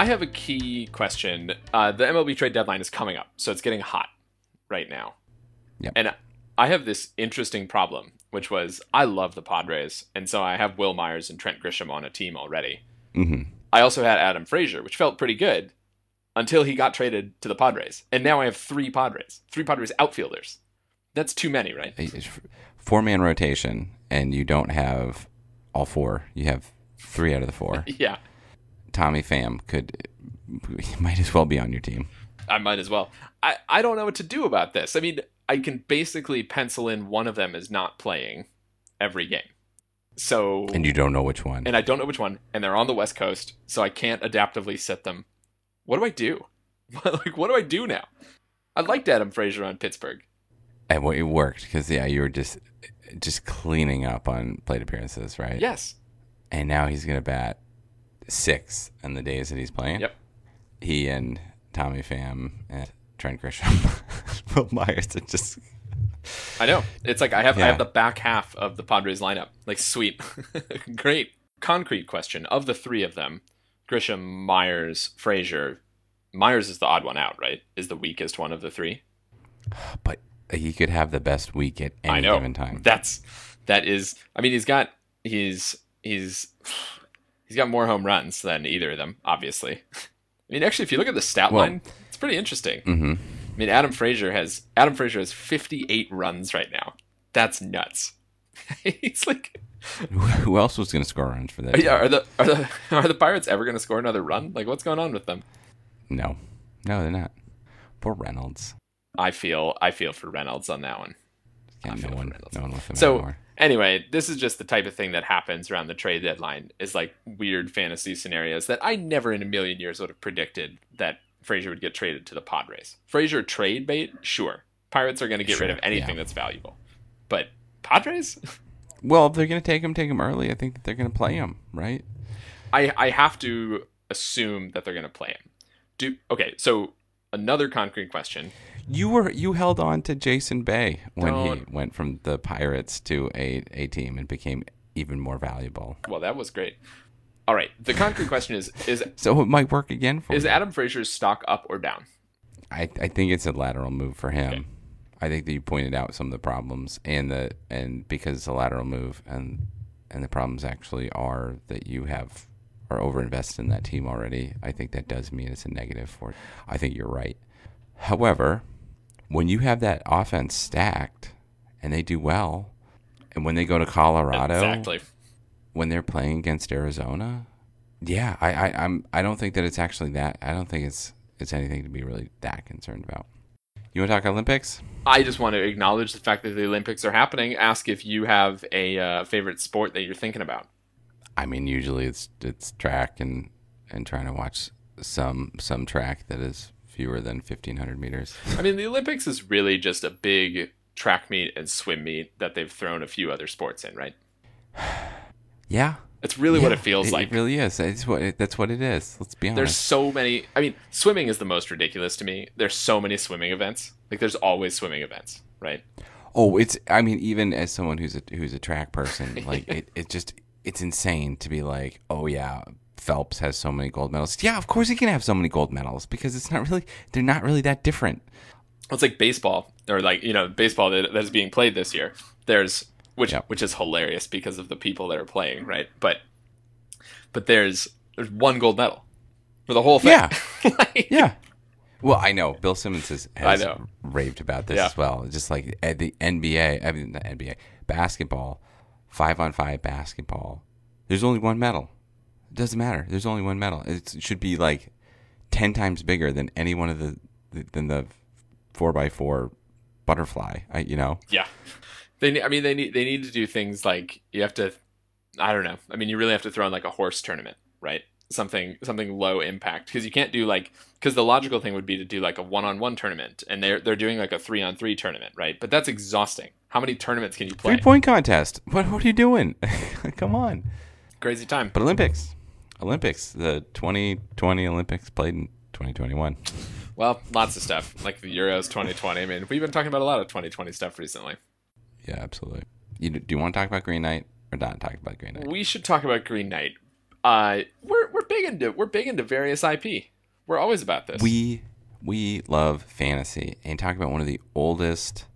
I have a key question. Uh, the MLB trade deadline is coming up, so it's getting hot right now. Yep. And I have this interesting problem, which was I love the Padres, and so I have Wil Myers and Trent Grisham on a team already. Mm-hmm. I also had Adam Frazier, which felt pretty good until he got traded to the Padres, and now I have three Padres, three Padres outfielders. That's too many, right? Four man rotation, and you don't have all four. You have three out of the four. Yeah, Tommy Pham could he might as well be on your team. I might as well. I, I don't know what to do about this. I mean, I can basically pencil in one of them as not playing every game. So And you don't know which one. and I don't know which one, and they're on the West Coast, so I can't adaptively set them. What do I do? like, what do I do now? I liked Adam Frazier on Pittsburgh. And what it worked because yeah, you were just just cleaning up on plate appearances, right? Yes. And now he's gonna bat six on the days that he's playing. Yep. He and Tommy Pham and Trent Grisham, Wil Myers are just I know. It's like I have I have the back half of the Padres lineup. Like sweet. Great. Concrete question. Of the three of them, Grisham, Myers, Frazier, Myers is the odd one out, right? Is the weakest one of the three. but he could have the best week at any I know. given time. That's that is I mean he's got he's he's he's got more home runs than either of them, obviously. I mean actually if you look at the stat Well- line, it's pretty interesting. hmm I mean Adam Frazier has Adam Frazier has 58 runs right now. That's nuts. he's like Who else was gonna score runs for that? yeah, are the are the are the Pirates ever going to score another run? Like what's going on with them? No, no, they're not. Poor Reynolds. I feel I feel for Reynolds on that one. Yeah, no one, no one with him So anymore. Anyway, this is just the type of thing that happens around the trade deadline. Is like weird fantasy scenarios that I never in a million years would have predicted that Frazier would get traded to the Padres. Frazier trade bait, sure. Pirates are going to get rid of anything yeah. that's valuable, but Padres, Well, if they're gonna take him, take him early. I think that they're gonna play him, right? I I have to assume that they're going to play him. Do okay. So another concrete question. You were you held on to Jason Bay when he Don't. went from the Pirates to a a team and became even more valuable. Well, that was great. All right. The concrete question is: is So it might work again for is him. Adam Frazier's stock up or down? I I think it's a lateral move for him. Okay. I think that you pointed out some of the problems and the and because it's a lateral move and and the problems actually are that you have are overinvested in that team already. I think that does mean it's a negative for. I think you're right. However, when you have that offense stacked and they do well, and when they go to Colorado, Exactly. when they're playing against Arizona, yeah, I, I I'm I don't think that it's actually that. I don't think it's it's anything to be really that concerned about. You want to talk Olympics? I just want to acknowledge the fact that the Olympics are happening. Ask if you have a uh, favorite sport that you're thinking about. I mean, usually it's it's track and and trying to watch some some track that is fewer than fifteen hundred meters. I mean, the Olympics is really just a big track meet and swim meet that they've thrown a few other sports in, right? Yeah, It's really what it feels like. It really is. It's what it, that's what it is. Let's be honest. There's so many. I mean, swimming is the most ridiculous to me. There's so many swimming events. Like, there's always swimming events, right? Oh, it's. I mean, even as someone who's a who's a track person, like it, it just it's insane to be like, oh yeah, Phelps has so many gold medals. Yeah, of course he can have so many gold medals because it's not really they're not really that different. It's like baseball, or like you know, baseball that, that's being played this year. There's which which is hilarious because of the people that are playing, right? But but there's there's one gold medal for the whole thing. Yeah. Like- Yeah. Well, I know Bill Simmons has, has raved about this Yeah. as well. Just like at the NBA, I mean, not NBA basketball, five on five basketball. There's only one medal. It doesn't matter. There's only one medal. It's, it should be like ten times bigger than any one of the than the four by four butterfly. I you know. Yeah, they. I mean, they need they need to do things like you have to. I don't know. I mean, you really have to throw in like a horse tournament, right? Something something low impact because you can't do like because the logical thing would be to do like a one on one tournament, and they're they're doing like a three on three tournament, right? But that's exhausting. How many tournaments can you play? Three point contest. What what are you doing? Come mm. on. Crazy time. But Olympics, Olympics, the 2020 Olympics played in 2021. Well, lots of stuff like the Euros 2020. I mean, we've been talking about a lot of 2020 stuff recently. Yeah, absolutely. You, do you want to talk about Green Knight or not talk about Green Knight? We should talk about Green Knight. Uh, we're we're big into we're big into various IP. We're always about this. We we love fantasy and talk about one of the oldest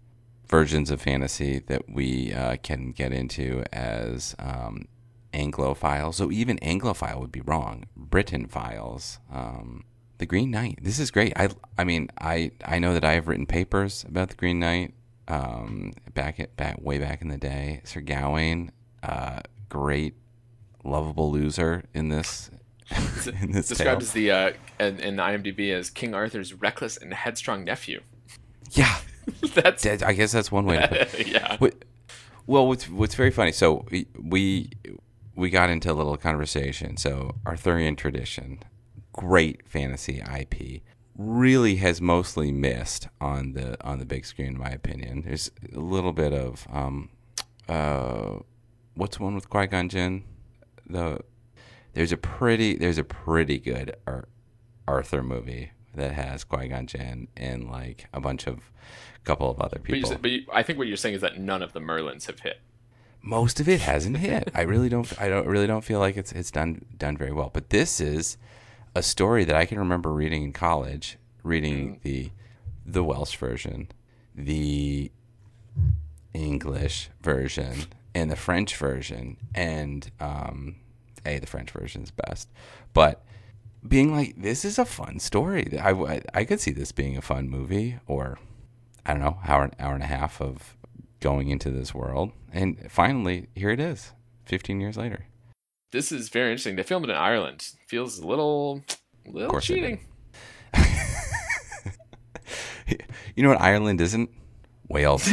versions of fantasy that we uh, can get into as um, Anglophile. So even Anglophile would be wrong. Britain files. Um, the Green Knight. This is great. I I mean I I know that I have written papers about the Green Knight. Um, back at back way back in the day, Sir Gawain, uh, great, lovable loser in this. in this described tale. as the uh, in, in IMDb as King Arthur's reckless and headstrong nephew. Yeah, That's That- I guess that's one way to put it. yeah. What, well, what's what's very funny. So we- we got into a little conversation. So Arthurian tradition, great fantasy IP, really has mostly missed on the on the big screen, in my opinion. There's a little bit of um, uh, what's the one with Qui Gon Jinn? The there's a pretty there's a pretty good Ar- Arthur movie that has Qui Gon Jinn and like a bunch of couple of other But, you, people. but you, I think what you're saying is that none of the Merlins have hit. Most of it hasn't hit. I really don't. I don't really don't feel like it's it's done done very well. But this is a story that I can remember reading in college, reading the the Welsh version, the English version, and the French version, and um, a the French version is best, but. Being like, this is a fun story. I, I, I could see this being a fun movie, or I don't know, hour hour and a half of going into this world, and finally, here it is, 15 years later. This is very interesting. They filmed it in Ireland. Feels a little, little cheating. You know what Ireland isn't? Wales.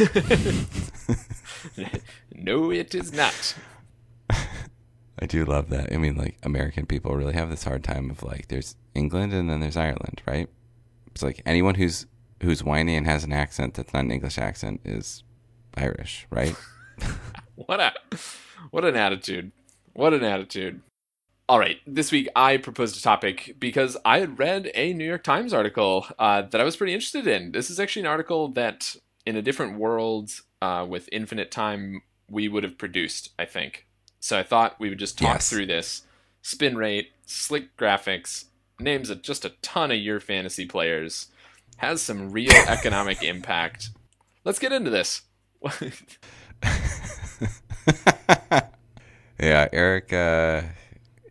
no, it is not. I do love that. I mean, like American people really have this hard time of like, there's England and then there's Ireland, right? It's like anyone who's who's whiny and has an accent that's not an English accent is Irish, right? What a, what an attitude. What an attitude. All right, this week I proposed a topic because I had read a New York Times article uh, that I was pretty interested in. This is actually an article that, in a different world uh, with infinite time, we would have produced, I think. So I thought we would just talk Yes. through this spin rate, slick graphics, names of just a ton of your fantasy players, has some real economic impact. Let's get into this. yeah, Eric. Uh,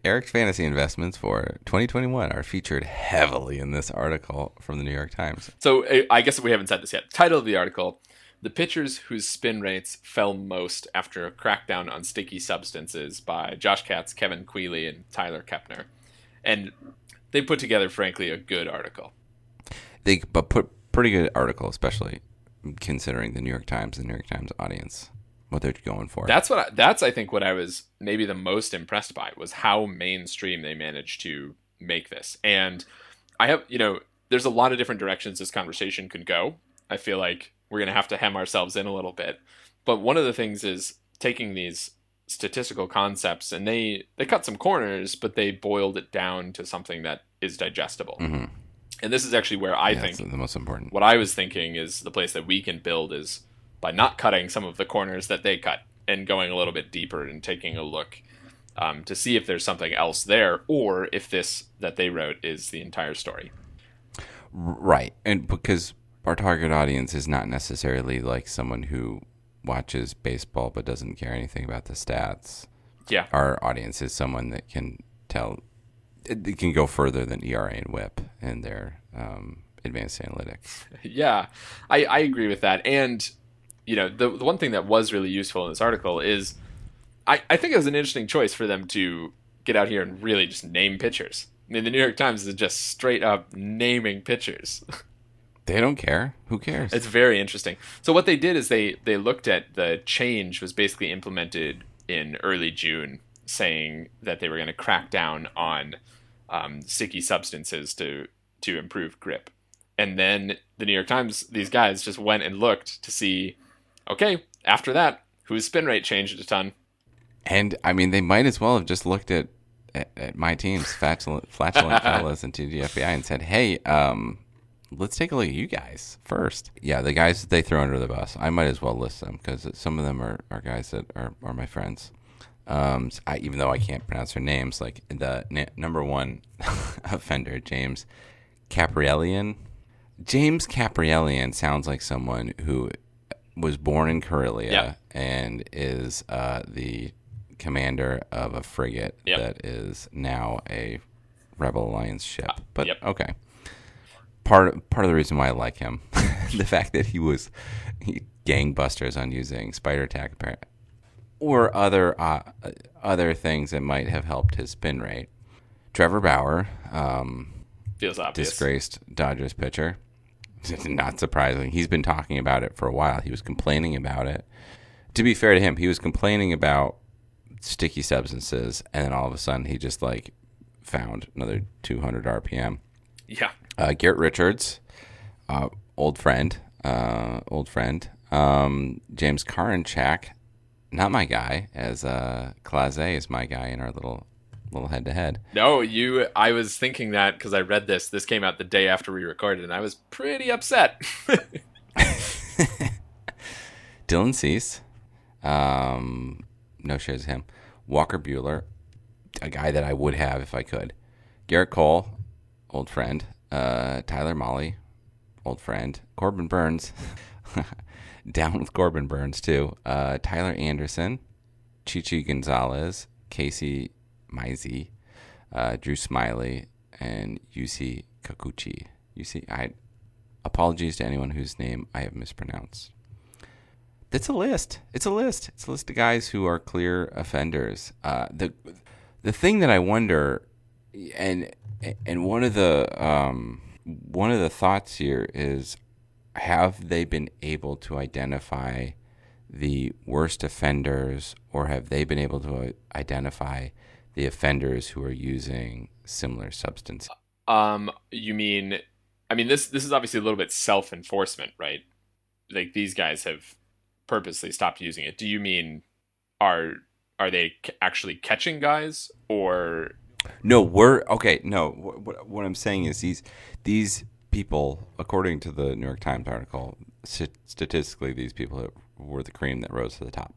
Eric's fantasy investments for 2021 are featured heavily in this article from the New York Times. So I- guess we haven't said this yet. Title of the article: The pitchers whose spin rates fell most after a crackdown on sticky substances by Josh Katz, Kevin Quealy, and Tyler Kepner. And they put together, frankly, a good article. They but put pretty good article, especially considering the New York Times, the New York Times audience, what they're going for. That's what I, that's I think what I was maybe the most impressed by was how mainstream they managed to make this. And I have you know there's a lot of different directions this conversation could go. I feel like we're gonna have to hem ourselves in a little bit. But one of the things is taking these statistical concepts and they they cut some corners, but they boiled it down to something that is digestible. Mhm. And this is actually where I Yeah, think the most important. what I was thinking is the place that we can build is by not cutting some of the corners that they cut and going a little bit deeper and taking a look um, to see if there's something else there or if this that they wrote is the entire story. Right. And because our target audience is not necessarily like someone who watches baseball but doesn't care anything about the stats. Yeah. Our audience is someone that can tell, it can go further than ERA and WHIP in their um, advanced analytics. yeah, I, I agree with that. And, you know, the, the one thing that was really useful in this article is I, I think it was an interesting choice for them to get out here and really just name pitchers. I mean, the New York Times is just straight up naming pitchers. They don't care. Who cares? It's very interesting. So what they did is they they looked at the change was basically implemented in early June, saying that they were going to crack down on um, sticky substances to to improve grip. And then the New York Times, these guys just went and looked to see, okay, after that, whose spin rate changed a ton. And I mean, they might as well have just looked at at, at my team's flatulent, flatulent fellas and TGFBI and said, "Hey, um, let's take a look at you guys first. Yeah, the guys that they throw under the bus, I might as well list them because some of them are, are guys that are, are my friends. Um, I, even though I can't pronounce their names, like the na- number one offender, James Kaprielian. James Kaprielian sounds like someone who was born in Karelia Yep. and is uh, the commander of a frigate Yep. that is now a Rebel Alliance ship. But yep. okay, part part of the reason why I like him, the fact that he was he, gangbusters on using spider tack appar- or other uh, other things that might have helped his spin rate. Trevor Bauer, um, Feels obvious. disgraced Dodgers pitcher. Not surprising. He's been talking about it for a while. He was complaining about it. To be fair to him, he was complaining about sticky substances, and then all of a sudden he just like found another 200 RPM. Yeah. Uh, Garrett Richards, uh, old friend, uh, old friend. Um, James Karinchak, not my guy, as uh, Clase is my guy in our little little head to head. No, you. I was thinking that because I read this. This came out the day after we recorded, and I was pretty upset. Dylan Cease, um, no shares of him. Walker Buehler, a guy that I would have if I could. Gerrit Cole, old friend. Uh, Tyler Mahle, old friend. Corbin Burnes, down with Corbin Burnes too. Uh, Tyler Anderson, Chichi Gonzalez, Casey Mizey, uh, Drew Smyly, and Yusei Kakuchi. Yusei, I apologies to anyone whose name I have mispronounced. That's a list. It's a list. It's a list of guys who are clear offenders. Uh, the the thing that I wonder, and and one of the um, one of the thoughts here is, have they been able to identify the worst offenders, or have they been able to identify the offenders who are using similar substances? um, you mean? I mean this. This is obviously a little bit self enforcement, right? Like these guys have purposely stopped using it. Do you mean are are they actually catching guys or No, we're okay. No, what, what, what I'm saying is these these people, according to the New York Times article, st- statistically, these people were the cream that rose to the top.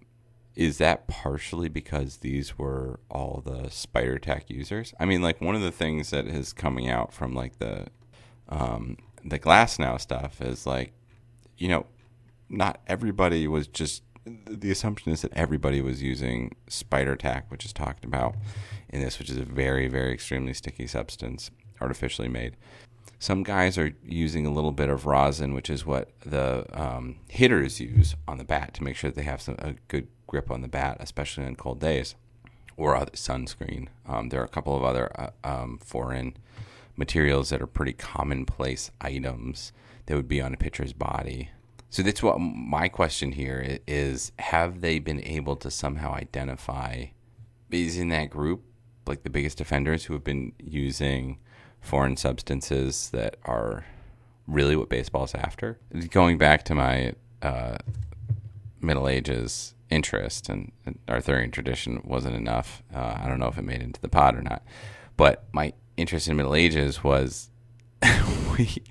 Is that partially because these were all the spider tack users? I mean, like one of the things that is coming out from like the um, the Glasnow stuff is like, you know, not everybody was just the assumption is that everybody was using spider tack, which is talked about in this, which is a very, very extremely sticky substance, artificially made. Some guys are using a little bit of rosin, which is what the um, hitters use on the bat to make sure that they have some, a good grip on the bat, especially on cold days, or other sunscreen. Um, there are a couple of other uh, um, foreign materials that are pretty commonplace items that would be on a pitcher's body. So that's what my question here is: Have they been able to somehow identify is in that group like the biggest offenders who have been using foreign substances that are really what baseball's after? Going back to my uh, Middle Ages interest and Arthurian tradition wasn't enough. Uh, I don't know if it made into the pod or not, but my interest in Middle Ages was we,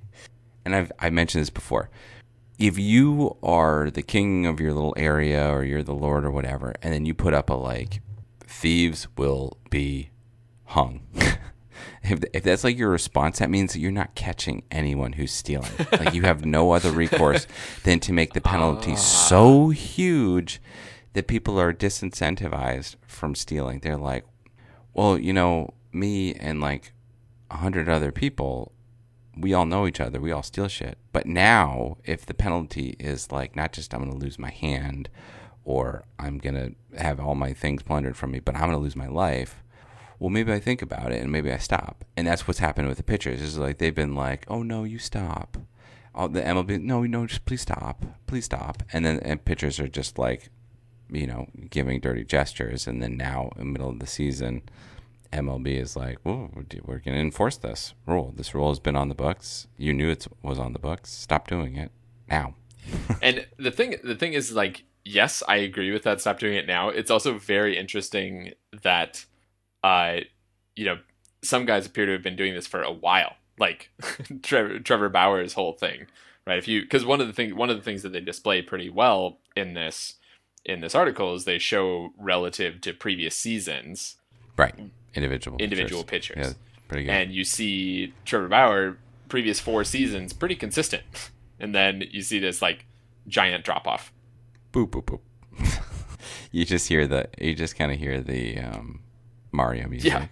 and I've I mentioned this before. If you are the king of your little area or you're the lord or whatever, and then you put up a like, thieves will be hung. if, if that's like your response, that means that you're not catching anyone who's stealing. like you have no other recourse than to make the penalty so ah. huge that people are disincentivized from stealing. They're like, well, you know, me and like a hundred other people, we all know each other. We all steal shit. But now, if the penalty is like not just I'm going to lose my hand or I'm going to have all my things plundered from me, but I'm going to lose my life. Well, maybe I think about it and maybe I stop. And that's what's happened with the pitchers. Is like they've been like, "Oh no, you stop." all the MLB, no, no, just please stop, please stop. And then and pitchers are just like, you know, giving dirty gestures. And then now, in the middle of the season, MLB is like, we're going to enforce this rule. This rule has been on the books. You knew it was on the books. Stop doing it now. and the thing, the thing is, like, yes, I agree with that. Stop doing it now. It's also very interesting that, uh, you know, some guys appear to have been doing this for a while. Like Trevor, Trevor Bauer's whole thing, right? If you, because one of the things, one of the things that they display pretty well in this, in this article is they show relative to previous seasons, right? Individual, individual pitchers. pitchers. Yeah, pretty good. And you see Trevor Bauer previous four seasons pretty consistent, and then you see this like giant drop off. Boop boop boop. you just hear the, you just kind of hear the um, Mario music. Yeah.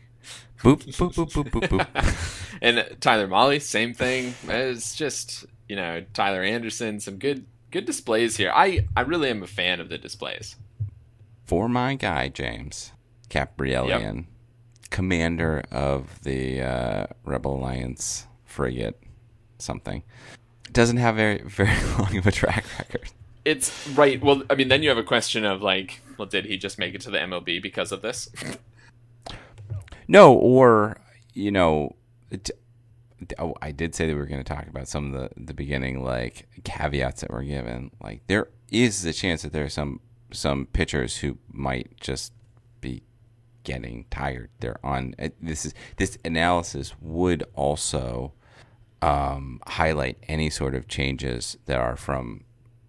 Boop boop boop boop boop boop. and Tyler Mahle, same thing. It's just you know Tyler Anderson, some good good displays here. I I really am a fan of the displays. For my guy James Kaprielian, yep. commander of the uh, Rebel Alliance frigate, something doesn't have very very long of a track record. It's right. Well, I mean, then you have a question of like, well, did he just make it to the MLB because of this? No, or you know, oh, I did say that we were going to talk about some of the the beginning like caveats that were given. Like there is the chance that there are some some pitchers who might just be getting tired. They're on uh, this is this analysis would also um, highlight any sort of changes that are from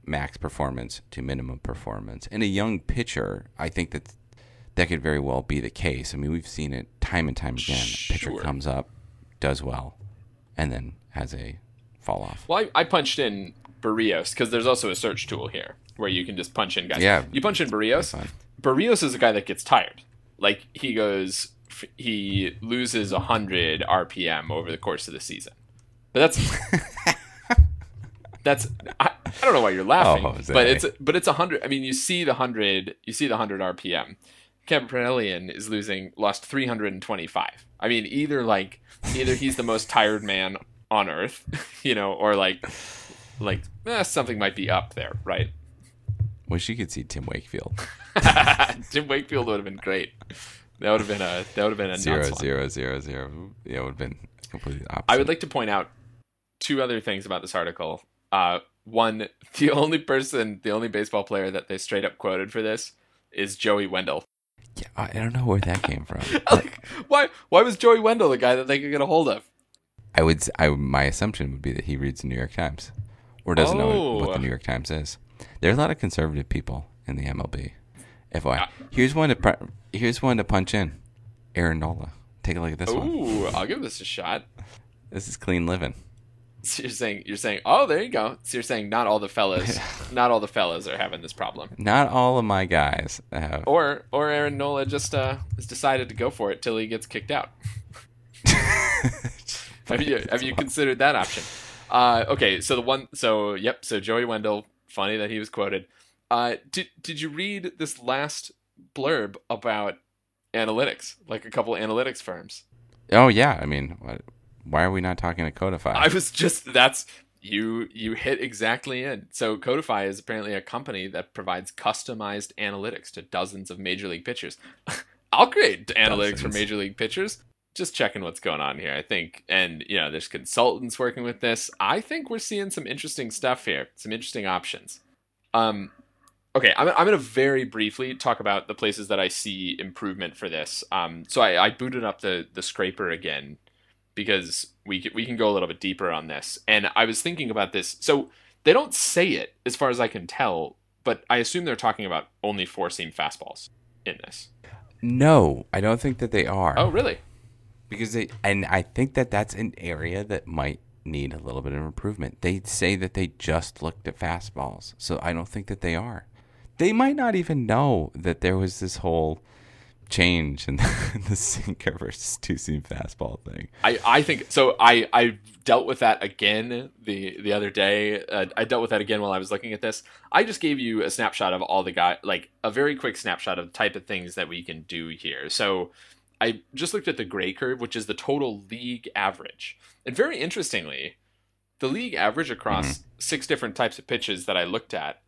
max performance to minimum performance. And a young pitcher, I think that that could very well be the case. I mean, we've seen it time and time again. Sure. Pitcher comes up, does well, and then has a fall off. Well, I, I punched in Berrios because there's also a search tool here where you can just punch in guys. Yeah, you punch in Berrios. Berrios is a guy that gets tired. Like he goes, he loses hundred RPM over the course of the season. But that's that's I, I don't know why you're laughing, oh, but it's but it's a hundred. I mean, you see the hundred, you see the hundred RPM. Kaprielian is losing lost 325. I mean, either like either he's the most tired man on earth, you know, or like like eh, something might be up there, right? Wish you could see Tim Wakefield. Tim Wakefield would have been great. That would have been a that would have been a zero zero zero zero. Yeah, it would have been completely opposite. I would like to point out two other things about this article. Uh, one, the only person, the only baseball player that they straight up quoted for this is Joey Wendle. Yeah, I don't know where that came from. like, why? Why was Joey Wendle the guy that they could get a hold of? I would. I my assumption would be that he reads the New York Times, or doesn't oh. know what the New York Times is. There are a lot of conservative people in the MLB. FYI, uh, here's one to here's one to punch in. Aaron Nola. Take a look at this one. Ooh, I'll give this a shot. This is clean living. So you're saying you're saying oh there you go. So you're saying not all the fellas not all the fellas are having this problem. Not all of my guys have. Or or Aaron Nola just uh has decided to go for it till he gets kicked out. have you have you considered that option? Uh, okay, so the one so yep, so Joey Wendle funny that he was quoted. Uh, did did you read this last blurb about analytics, like a couple analytics firms? Oh yeah, I mean, why are we not talking to Codify? I was just that's you you hit exactly in. So Codify is apparently a company that provides customized analytics to dozens of major league pitchers. I'll create analytics for major league pitchers. Just checking what's going on here. I think and you know, there's consultants working with this. I think we're seeing some interesting stuff here. Some interesting options. Um okay, I'm, I'm going to very briefly talk about the places that I see improvement for this. Um, so I, I booted up the the scraper again because we can, we can go a little bit deeper on this. And I was thinking about this. So they don't say it as far as I can tell, but I assume they're talking about only four seam fastballs in this. No, I don't think that they are. Oh, really? Because they and I think that that's an area that might need a little bit of improvement. They say that they just looked at fastballs. So I don't think that they are. They might not even know that there was this whole change in the, the sinker versus two seam fastball thing. I, I think so. I, I dealt with that again the the other day. Uh, I dealt with that again while I was looking at this. I just gave you a snapshot of all the guy, like a very quick snapshot of the type of things that we can do here. So I just looked at the gray curve, which is the total league average, and very interestingly, the league average across Mm-hmm. six different types of pitches that I looked at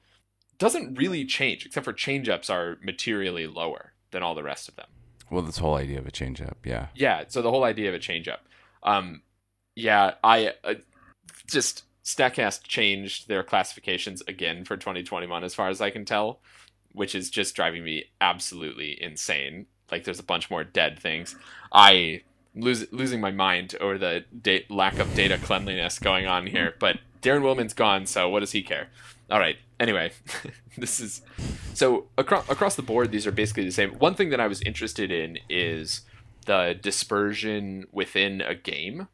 doesn't really change, except for changeups are materially lower than all the rest of them. Well, this whole idea of a changeup, yeah. Yeah, so the whole idea of a changeup. Um, yeah, I uh, just Statcast changed their classifications again for 2021, as far as I can tell, which is just driving me absolutely insane. Like, there's a bunch more dead things. I lose, losing my mind over the da- lack of data cleanliness going on here, but Daren Willman's gone, so what does he care? All right. Anyway, this is so across across the board. These are basically the same. One thing that I was interested in is the dispersion within a game,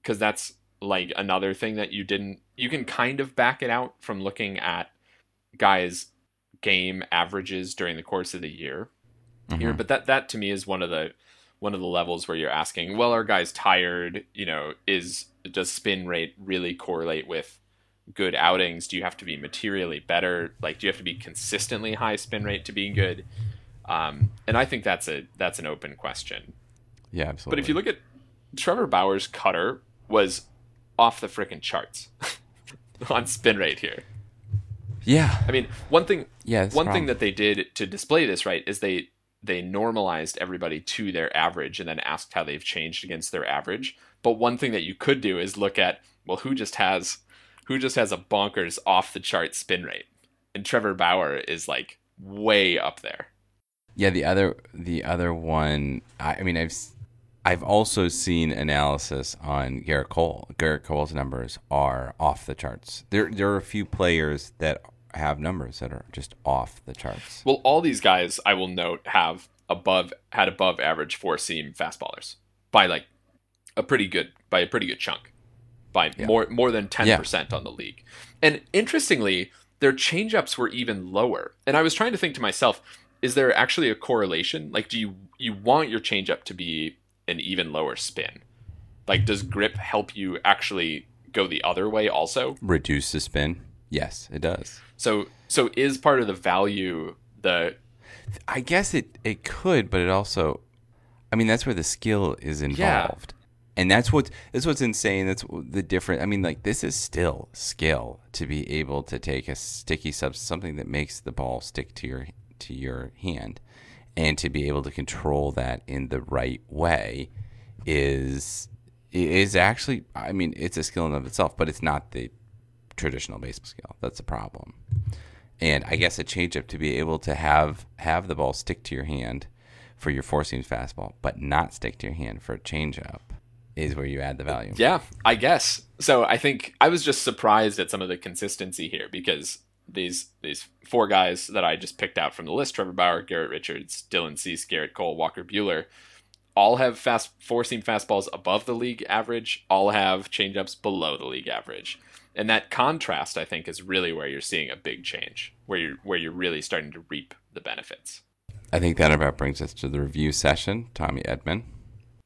because that's like another thing that you didn't. You can kind of back it out from looking at guys' game averages during the course of the year here, Mhm. but that that to me is one of the one of the levels where you're asking, well, are guys tired? You know, is does spin rate really correlate with good outings? Do you have to be materially better? Like, do you have to be consistently high spin rate to be good? Um, and I think that's a that's an open question. Yeah, absolutely. But if you look at Trevor Bauer's cutter was off the freaking charts on spin rate here. yeah, I mean, one thing yeah, one thing that they did to display this right is they they normalized everybody to their average and then asked how they've changed against their average but one thing that you could do is look at well who just has who just has a bonkers off the chart spin rate and trevor bauer is like way up there Yeah, the other the other one. I, I mean, I've I've also seen analysis on Gerrit Cole. Gerrit Cole's numbers are off the charts. There there are a few players that have numbers that are just off the charts. well all these guys i will note have above had above average four seam fastballers by like a pretty good by a pretty good chunk by Yeah. more more than 10% on the league. And interestingly, their changeups were even lower. And I was trying to think to myself, is there actually a correlation? Like do you you want your changeup to be an even lower spin? Like does grip help you actually go the other way also? Reduce the spin. Yes, it does. So so is part of the value the I guess it it could, but it also, I mean, that's where the skill is involved, and that's what that's what's insane. That's the different. I mean, like this is still skill to be able to take a sticky substance, something that makes the ball stick to your to your hand, and to be able to control that in the right way is is actually. I mean, it's a skill in of itself, but it's not the traditional baseball skill. That's the problem and I guess a changeup to be able to have have the ball stick to your hand for your four seam fastball, but not stick to your hand for a changeup is where you add the value. Yeah, I guess. So I think I was just surprised at some of the consistency here because these these four guys that I just picked out from the list, Trevor Bauer, Garrett Richards, Dylan Cease, Gerrit Cole, Walker Buehler, all have fast four seam fastballs above the league average, all have changeups below the league average. And that contrast I think is really where you're seeing a big change, where you're where you're really starting to reap the benefits. I think that about brings us to the review session. Tommy Edman.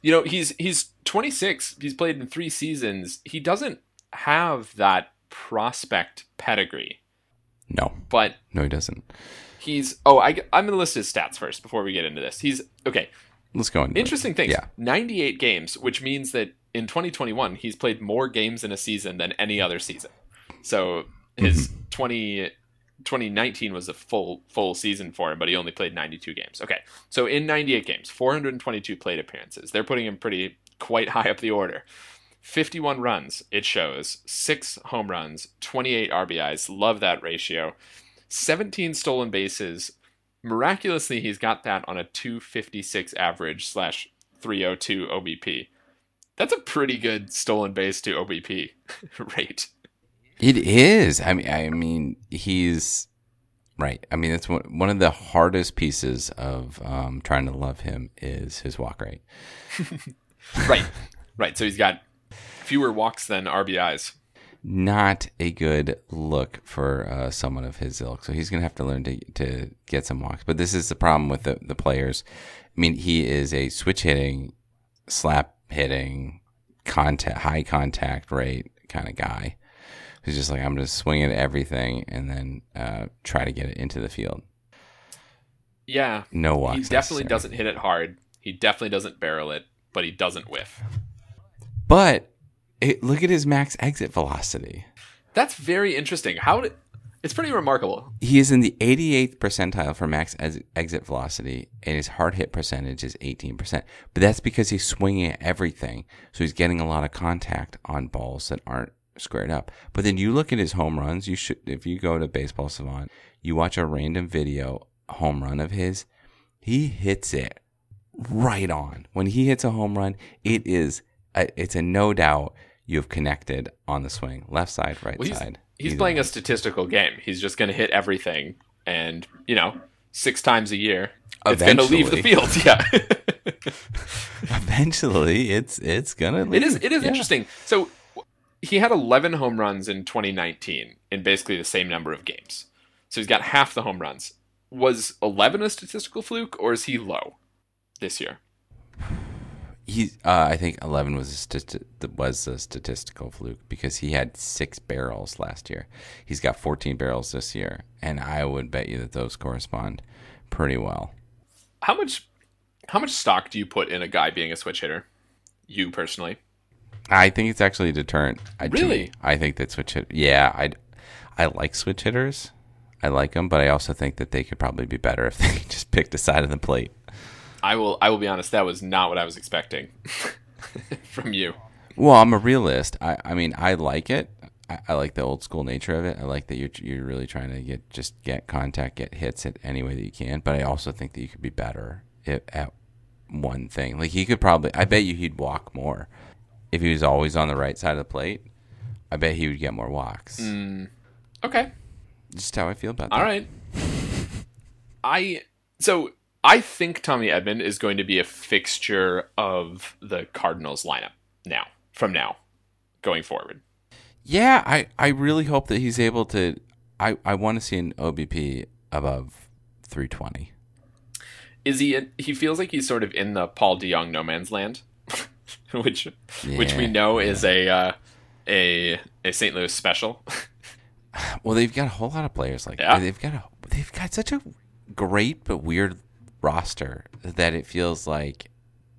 You know he's he's 26 he's played in three seasons. He doesn't have that prospect pedigree. No, but no, he doesn't. he's oh I, i'm to list his stats first before we get into this. He's okay. Let's go on. interesting things. Yeah. 98 games which means that in 2021 he's played more games in a season than any other season. So his mm-hmm. 20 2019 was a full full season for him but he only played 92 games. Okay so in 98 games 422 plate appearances. They're putting him pretty quite high up the order. 51 runs it shows. 6 home runs 28 RBIs love that ratio. 17 stolen bases. Miraculously he's got that on a 256 average slash 302 OBP that's a pretty good stolen base to OBP rate It is. I mean, I mean, he's right. I mean, it's one one of the hardest pieces of um, trying to love him is his walk rate. right right so he's got fewer walks than RBIs not a good look for uh, someone of his ilk. So he's going to have to learn to to get some walks. But this is the problem with the, the players. I mean, he is a switch hitting, slap hitting, contact, high contact rate kind of guy who's just like, I'm going to swing at everything and then uh, try to get it into the field. yeah No walks. he definitely necessary. doesn't hit it hard he definitely doesn't barrel it but he doesn't whiff But It, look at his max exit velocity. That's very interesting. How did, it's pretty remarkable. He is in the 88th percentile for max ex- exit velocity, and his hard hit percentage is 18%. But that's because he's swinging at everything, so he's getting a lot of contact on balls that aren't squared up. But then you look at his home runs. You should, if you go to Baseball Savant, you watch a random video home run of his. He hits it right on. When he hits a home run, it is a, it's a no doubt you have connected on the swing, left side, right Well, he's, side. he's playing way. a statistical game. He's just going to hit everything, and you know, six times a year, it's going to leave the field. Yeah, Eventually, it's it's gonna. It is. It is Yeah. interesting. So he had 11 home runs in 2019 in basically the same number of games. So he's got half the home runs. Was 11 a statistical fluke, or is he low this year? He, uh, I think eleven was a was a statistical fluke because he had six barrels last year. He's got fourteen barrels this year, and I would bet you that those correspond pretty well. How much? How much stock do you put in a guy being a switch hitter? You personally? I think it's actually a deterrent. I do- Really? I think that switch hit. Yeah, I, I like switch hitters. I like them, but I also think that they could probably be better if they just picked a side of the plate. I will. I will be honest. That was not what I was expecting from you. Well, I'm a realist. I, I mean, I like it. I, I like the old school nature of it. I like that you're you're really trying to get just get contact, get hits at any way that you can. But I also think that you could be better at, at one thing. Like he could probably. I bet you he'd walk more if he was always on the right side of the plate. I bet he would get more walks. Mm. Okay. Just how I feel about that. All right. I so I think Tommy Edman is going to be a fixture of the Cardinals lineup now, from now, going forward. Yeah, I, I really hope that he's able to. I, I want to see an OBP above 320. Is he? He feels like he's sort of in the Paul DeJong no man's land, which which we Yeah, know is a uh, a a St. Louis special. Well, they've got a whole lot of players like Yeah. They've got a they've got such a great but weird roster that it feels like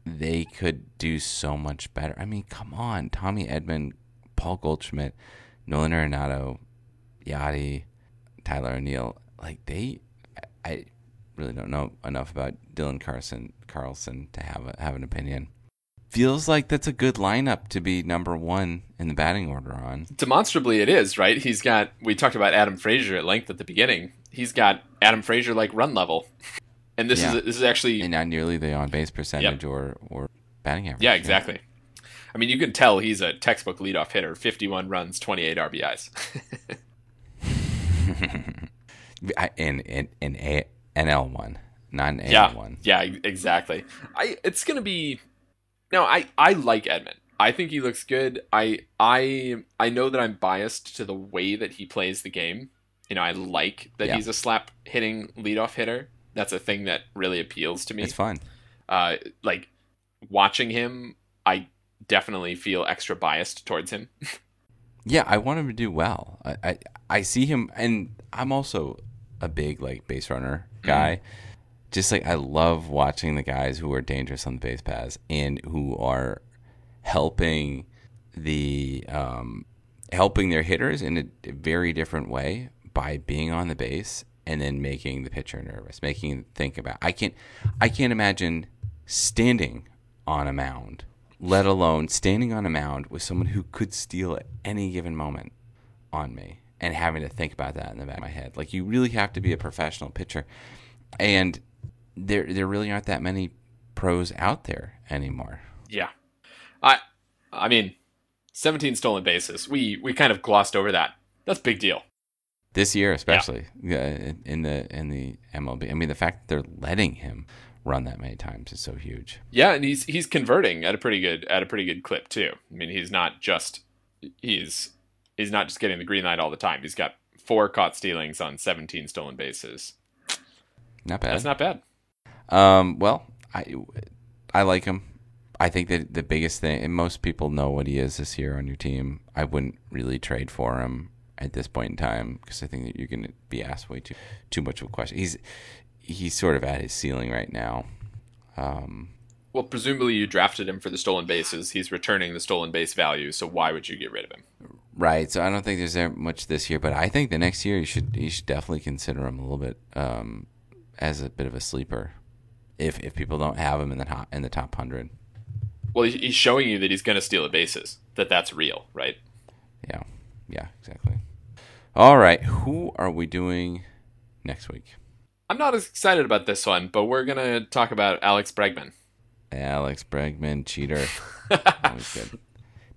they could do so much better. I mean, come on, Tommy Edman, Paul Goldschmidt, Nolan Arenado, Yadi, Tyler O'Neill. Like they, I- I really don't know enough about Dylan Carson Carlson to have a, have an opinion. Feels like that's a good lineup to be number one in the batting order on. Demonstrably, it is right. He's got. We talked about Adam Frazier at length at the beginning. He's got Adam Frazier like run level, and this Yeah. is this is actually and not nearly the on base percentage or or batting average. Yeah, exactly. I mean, you can tell he's a textbook leadoff hitter. 51 runs, 28 RBIs. I- in in in a, NL one, not an AL yeah, one. yeah, exactly. I it's gonna be. No, I I like Edman. I think he looks good. I I I know that I'm biased to the way that he plays the game. You know, I like that Yeah. he's a slap hitting leadoff hitter. That's a thing that really appeals to me. It's fun. Uh, like watching him, I definitely feel extra biased towards him. Yeah, I want him to do well. I, I I see him, and I'm also a big like base runner guy. Just like I love watching the guys who are dangerous on the base paths and who are helping the um, helping their hitters in a very different way by being on the base and then making the pitcher nervous, making him think about. I can't I can't imagine standing on a mound, let alone standing on a mound with someone who could steal at any given moment on me and having to think about that in the back of my head. Like you really have to be a professional pitcher. And there there really aren't that many pros out there anymore. Yeah. I I mean, 17 stolen bases. We we kind of glossed over that. That's a big deal. This year especially yeah. Uh, in the in the MLB. I mean the fact that they're letting him run that many times is so huge. Yeah, and he's he's converting at a pretty good at a pretty good clip too. I mean, he's not just he's he's not just getting the green light all the time. He's got four caught stealings on 17 stolen bases. Not bad. That's not bad. Um, well, I I like him. I think that the biggest thing, and most people know what he is this year on your team. I wouldn't really trade for him at this point in time because I think that you're going to be asked way too too much of a question. He's he's sort of at his ceiling right now. Um, Well, presumably you drafted him for the stolen bases. He's returning the stolen base value, so why would you get rid of him? Right. So I don't think there's that much this year, but I think the next year you should you should definitely consider him a little bit um, as a bit of a sleeper, if if people don't have him in the top in the top hundred. Well, he's showing you that he's going to steal the bases. That that's real, right? Yeah. Yeah. Exactly. All right. Who are we doing next week? I'm not as excited about this one, but we're going to talk about Alex Bregman. Alex Bregman, cheater. Good.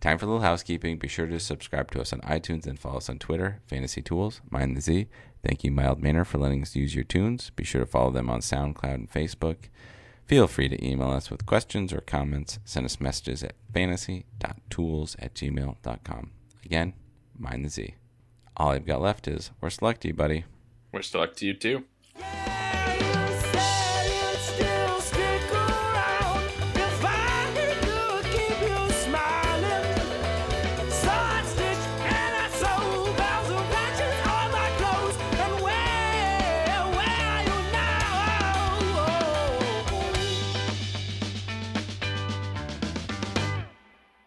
Time for a little housekeeping. Be sure to subscribe to us on iTunes and follow us on Twitter, Fantasy Tools, Mind the Z. Thank you, Mild Manner, for letting us use your tunes. Be sure to follow them on SoundCloud and Facebook. Feel free to email us with questions or comments. Send us messages at fantasy.tools at gmail.com. Again, Mind the Z. All I've got left is, we're stuck to you, buddy. We're select to you too.